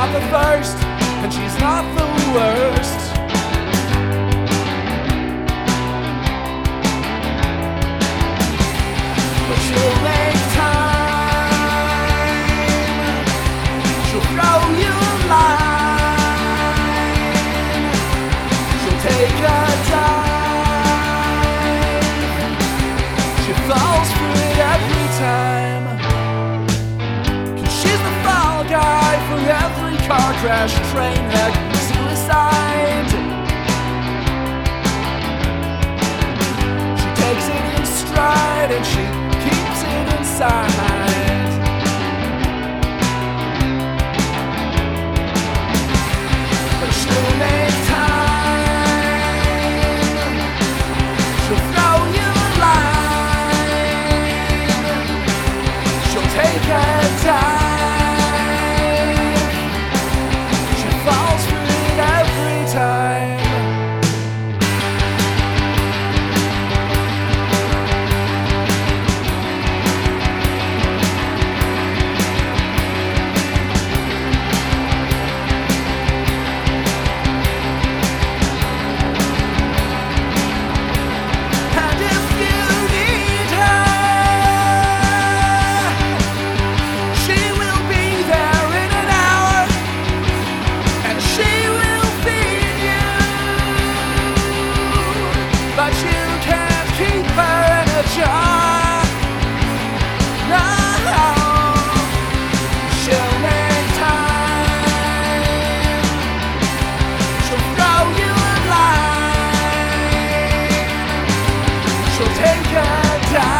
not the first, and she's not the worst. But she'll make time. She'll throw you a line. She'll take a crash, train wreck, suicide. She takes it in stride and she keeps it inside. Keep her in a jar. No, she'll time. You. She'll take.